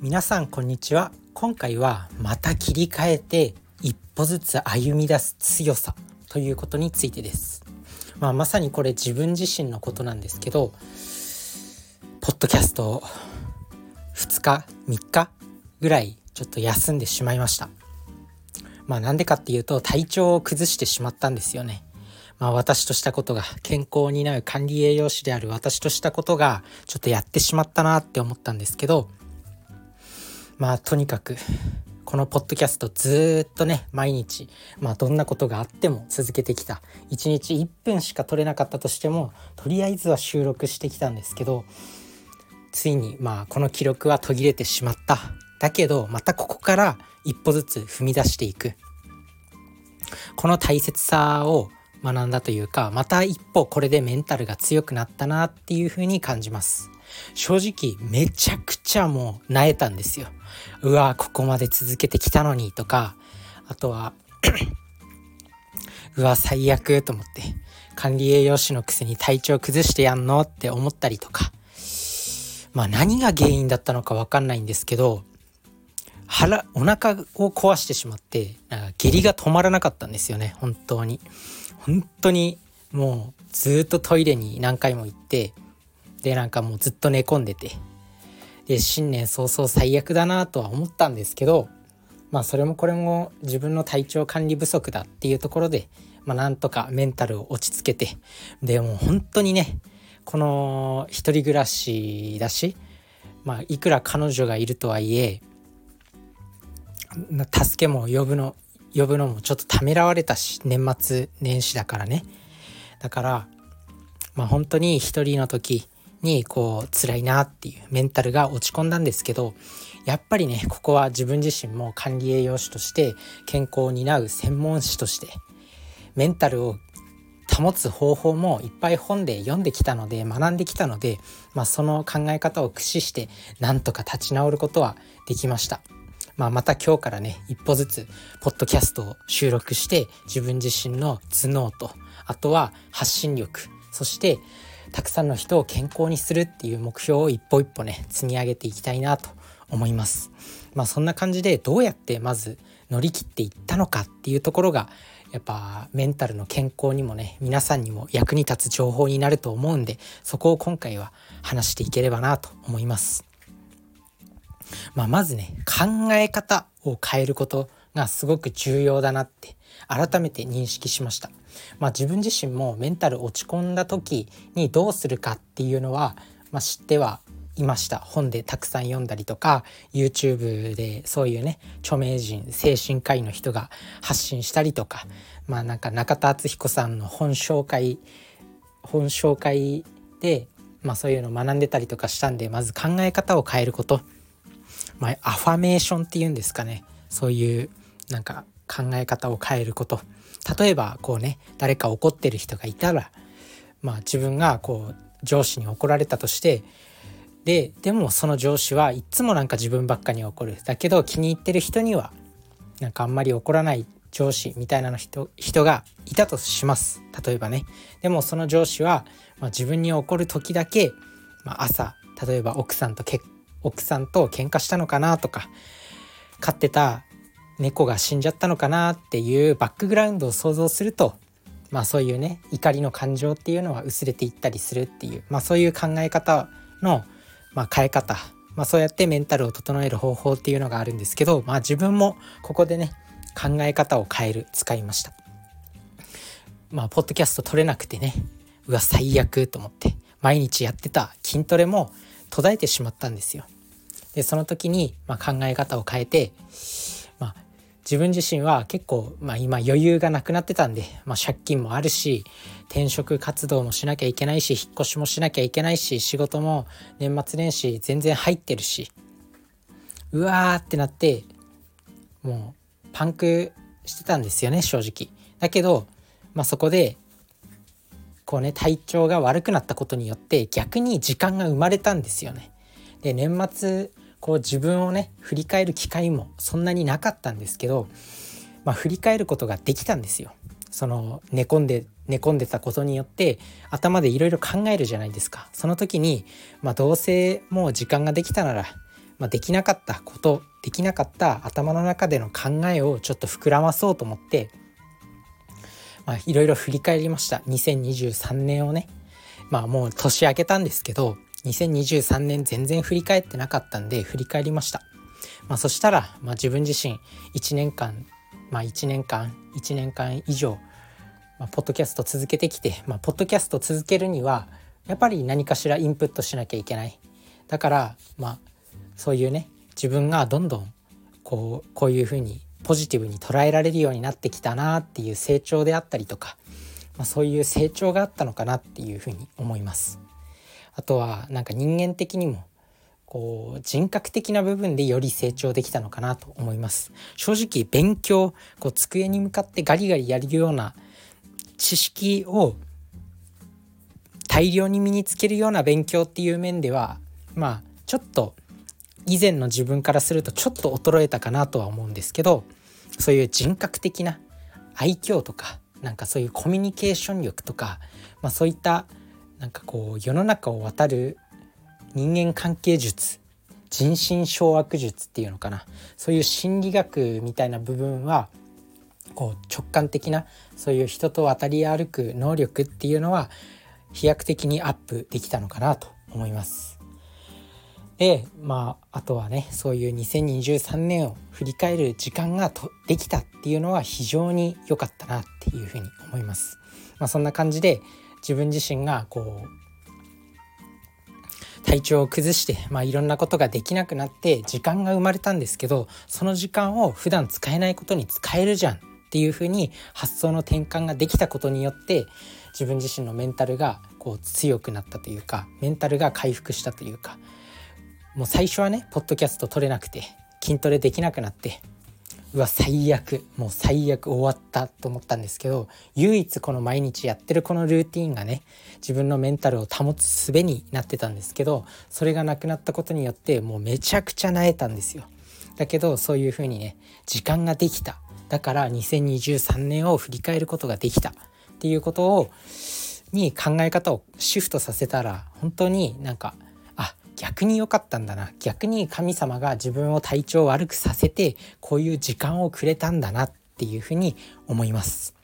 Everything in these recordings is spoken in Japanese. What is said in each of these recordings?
皆さんこんにちは。今回はまた切り替えて一歩ずつ歩み出す強さということについてです、まあ、まさにこれ自分自身のことなんですけどポッドキャスト2日3日ぐらいちょっと休んでしまいました。まあなんでかっていうと体調を崩してしまったんですよね。まあ私としたことが健康を担う管理栄養士である私としたことがちょっとやってしまったなって思ったんですけどまあとにかくこのポッドキャストずっとね毎日まあどんなことがあっても続けてきた。1日1分しか撮れなかったとしてもとりあえずは収録してきたんですけどついにまあこの記録は途切れてしまった。だけどまたここから一歩ずつ踏み出していく。この大切さを学んだというかまた一歩これでメンタルが強くなったなっていうふうに感じます。正直めちゃくちゃもう萎えたんですよ。うわここまで続けてきたのにとか。あとは うわ最悪と思って。管理栄養士のくせに体調崩してやんのって思ったりとか。まあ何が原因だったのかわかんないんですけど腹お腹を壊してしまってなんか下痢が止まらなかったんですよね。本当に。本当にもうずっとトイレに何回も行ってでなんかもうずっと寝込んでて。で新年早々最悪だなとは思ったんですけどまあそれもこれも自分の体調管理不足だっていうところで、まあ、なんとかメンタルを落ち着けてでも本当にねこの一人暮らしだし、まあ、いくら彼女がいるとはいえ助けも呼ぶの呼ぶのもちょっとためらわれたし年末年始だからね。だからまあ本当に一人の時にこう辛いなっていうメンタルが落ち込んだんですけどやっぱりねここは自分自身も管理栄養士として健康を担う専門士としてメンタルを保つ方法もいっぱい本で読んできたので学んできたので、まあ、その考え方を駆使してなんとか立ち直ることはできました。まあ、また今日からね一歩ずつポッドキャストを収録して自分自身の頭脳とあとは発信力そしてたくさんの人を健康にするっていう目標を一歩一歩ね積み上げていきたいなと思います。まあそんな感じでどうやってまず乗り切っていったのかっていうところがやっぱメンタルの健康にもね皆さんにも役に立つ情報になると思うんでそこを今回は話していければなと思います。まあ、まずね考え方を変えることがすごく重要だなって改めて認識しました。まあ、自分自身もメンタル落ち込んだ時にどうするかっていうのは、まあ、知ってはいました。本でたくさん読んだりとか YouTube でそういうね著名人精神科医の人が発信したりとかまあなんか中田敦彦さんの本紹介本紹介で、まあ、そういうのを学んでたりとかしたんでまず考え方を変えること、まあ、アファメーションっていうんですかね。そういうなんか考え方を変えること。例えばこうね誰か怒ってる人がいたらまあ自分がこう上司に怒られたとしてででもその上司はいっつもなんか自分ばっかに怒る。だけど気に入ってる人にはなんかあんまり怒らない上司みたいなの人人がいたとします。例えばね。でもその上司は、まあ、自分に怒る時だけ、まあ、朝例えば奥さんとけ奥さんと喧嘩したのかなとか飼ってた猫が死んじゃったのかなっていうバックグラウンドを想像するとまあそういうね怒りの感情っていうのは薄れていったりするっていうまあそういう考え方の、まあ、変え方、まあ、そうやってメンタルを整える方法っていうのがあるんですけどまあ自分もここでね考え方を変える使いました。まあポッドキャスト撮れなくてねうわ最悪と思って毎日やってた筋トレも途絶えてしまったんですよ。でその時に、まあ、考え方を変えて自分自身は結構、まあ、今余裕がなくなってたんで、まあ、借金もあるし転職活動もしなきゃいけないし引っ越しもしなきゃいけないし仕事も年末年始全然入ってるしうわーってなってもうパンクしてたんですよね正直。だけど、まあ、そこでこうね体調が悪くなったことによって逆に時間が生まれたんですよね。で年末こう自分をね振り返る機会もそんなになかったんですけど、まあ、振り返ることができたんですよ。その寝込んで寝込んでたことによって頭でいろいろ考えるじゃないですかその時に、まあ、どうせもう時間ができたならまあ、できなかったことできなかった頭の中での考えをちょっと膨らまそうと思ってまあいろいろ振り返りました2023年をねまあもう年明けたんですけど2023年全然振り返ってなかったんで振り返りました、まあ、そしたら、まあ、自分自身1年間まあ1年間1年間以上、まあ、ポッドキャスト続けてきて、まあ、ポッドキャスト続けるにはやっぱり何かしらインプットしなきゃいけないだからまあそういうね自分がどんどんこうこういうふうにポジティブに捉えられるようになってきたなっていう成長であったりとか、まあ、そういう成長があったのかなっていうふうに思います。あとはなんか人間的にもこう人格的な部分でより成長できたのかなと思います。正直勉強こう机に向かってガリガリやるような知識を大量に身につけるような勉強っていう面ではまあちょっと以前の自分からするとちょっと衰えたかなとは思うんですけどそういう人格的な愛嬌とかなんかそういうコミュニケーション力とか、まあ、そういったなんかこう世の中を渡る人間関係術人心掌握術っていうのかなそういう心理学みたいな部分はこう直感的なそういう人と渡り歩く能力っていうのは飛躍的にアップできたのかなと思います。でまああとはねそういう2023年を振り返る時間がとできたっていうのは非常に良かったなっていうふうに思います。まあ、そんな感じで自分自身がこう体調を崩して、まあ、いろんなことができなくなって時間が生まれたんですけどその時間を普段使えないことに使えるじゃんっていうふうに発想の転換ができたことによって自分自身のメンタルがこう強くなったというかメンタルが回復したというかもう最初はねポッドキャスト撮れなくて筋トレできなくなってうわ最悪。もう最悪終わったと思ったんですけど唯一この毎日やってるこのルーティンがね自分のメンタルを保つ術になってたんですけどそれがなくなったことによってもうめちゃくちゃ萎えたんですよ。だけどそういう風にね時間ができた。だから2023年を振り返ることができた。っていうことをに考え方をシフトさせたら本当になんか逆に良かったんだな。逆に神様が自分を体調悪くさせてこういう時間をくれたんだなっていうふうに思います。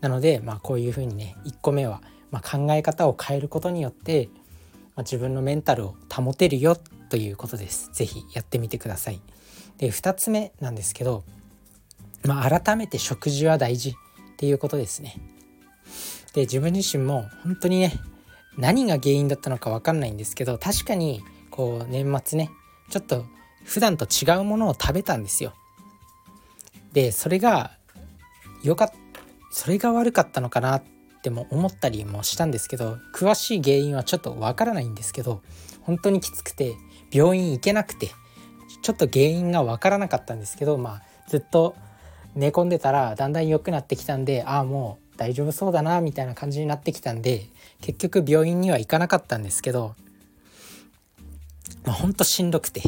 なのでまあこういうふうにね1個目は、まあ、考え方を変えることによって、まあ、自分のメンタルを保てるよということです。是非やってみてください。で2つ目なんですけどまあ、改めて食事は大事っていうことですね。で自分自身も本当にね何が原因だったのか分かんないんですけど確かにこう年末ねちょっと普段と違うものを食べたんですよ。でそれがよかったそれが悪かったのかなっても思ったりもしたんですけど詳しい原因はちょっとわからないんですけど本当にきつくて病院行けなくてちょっと原因がわからなかったんですけどまあずっと寝込んでたらだんだん良くなってきたんでああもう大丈夫そうだなみたいな感じになってきたんで結局病院には行かなかったんですけど、まあ、ほんとしんどくて。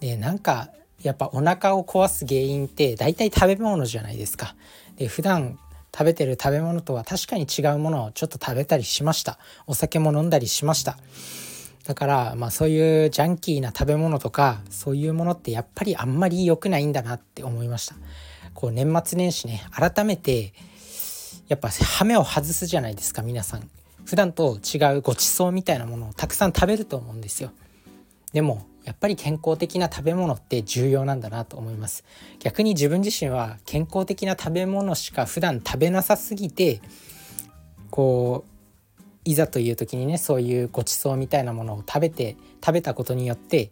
でなんかやっぱお腹を壊す原因って大体食べ物じゃないですか。で普段食べてる食べ物とは確かに違うものをちょっと食べたりしました。お酒も飲んだりしました。だからまあそういうジャンキーな食べ物とかそういうものってやっぱりあんまり良くないんだなって思いました。こう年末年始ね改めてやっぱ羽目を外すじゃないですか皆さん。普段と違うごちそうみたいなものをたくさん食べると思うんですよ。でもやっぱり健康的な食べ物って重要なんだなと思います。逆に自分自身は健康的な食べ物しか普段食べなさすぎてこういざという時にねそういうごちそうみたいなものを食べて食べたことによって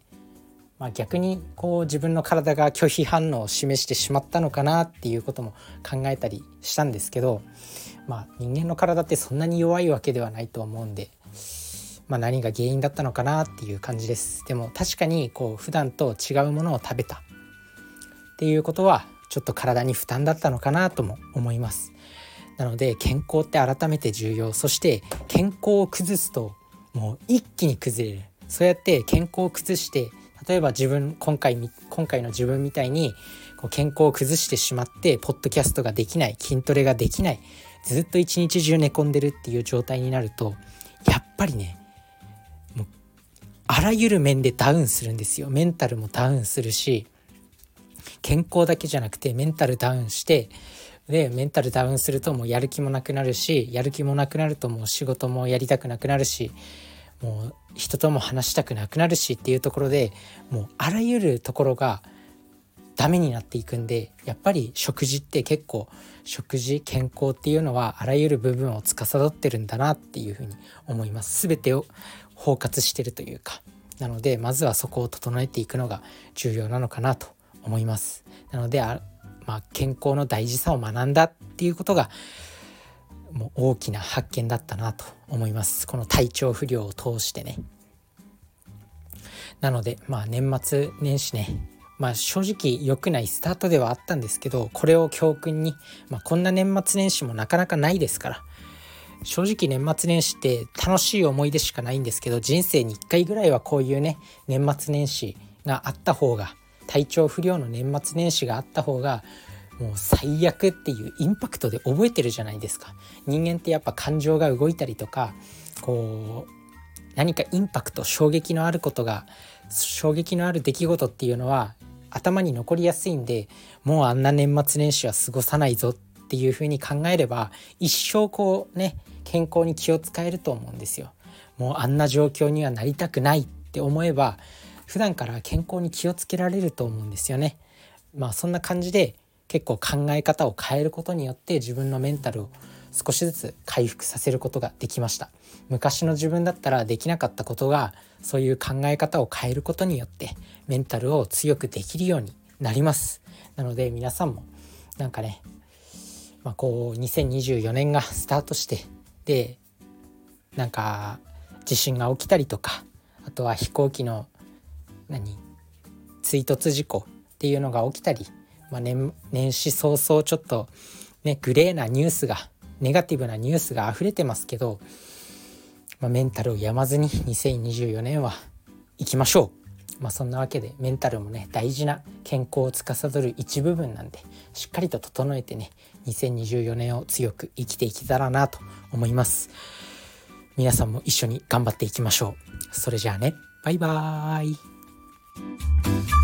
まあ、逆にこう自分の体が拒否反応を示してしまったのかなっていうことも考えたりしたんですけど、まあ、人間の体ってそんなに弱いわけではないと思うんで、まあ、何が原因だったのかなっていう感じです。でも確かにこう普段と違うものを食べた。っていうことはちょっと体に負担だったのかなとも思います。なので健康って改めて重要。そして健康を崩すともう一気に崩れる。そうやって健康を崩して例えば自分今回今回の自分みたいにこう健康を崩してしまってポッドキャストができない筋トレができないずっと一日中寝込んでるっていう状態になるとやっぱりねもうあらゆる面でダウンするんですよ。メンタルもダウンするし健康だけじゃなくてメンタルダウンしてでメンタルダウンするともうやる気もなくなるしやる気もなくなるともう仕事もやりたくなくなるしもう人とも話したくなくなるしっていうところでもうあらゆるところがダメになっていくんでやっぱり食事って結構食事健康っていうのはあらゆる部分を司ってるんだなっていうふうに思います。全てを包括してるというか。なのでまずはそこを整えていくのが重要なのかなと思います。なのであ、まあ、健康の大事さを学んだっていうことがもう大きな発見だったなと思います。この体調不良を通してね。なのでまあ年末年始ねまあ正直良くないスタートではあったんですけどこれを教訓に、まあ、こんな年末年始もなかなかないですから。正直年末年始って楽しい思い出しかないんですけど人生に1回ぐらいはこういうね年末年始があった方が体調不良の年末年始があった方がもう最悪っていうインパクトで覚えてるじゃないですか。人間ってやっぱ感情が動いたりとかこう何かインパクト衝撃のあることが衝撃のある出来事っていうのは頭に残りやすいんでもうあんな年末年始は過ごさないぞっていうふうに考えれば一生こうね健康に気を使えると思うんですよ。もうあんな状況にはなりたくないって思えば普段から健康に気をつけられると思うんですよね。まあそんな感じで結構考え方を変えることによって自分のメンタルを少しずつ回復させることができました。昔の自分だったらできなかったことがそういう考え方を変えることによってメンタルを強くできるようになります。なので皆さんもなんかね、まあ、こう2024年がスタートしてでなんか地震が起きたりとかあとは飛行機の何追突事故っていうのが起きたりまあ年、年始早々ちょっとねグレーなニュースがネガティブなニュースが溢れてますけど、まあ、メンタルをやまずに2024年は行きましょう。まあ、そんなわけでメンタルもね大事な健康を司る一部分なんでしっかりと整えてね2024年を強く生きていけたらなと思います。皆さんも一緒に頑張っていきましょう。それじゃあね。バイバーイ。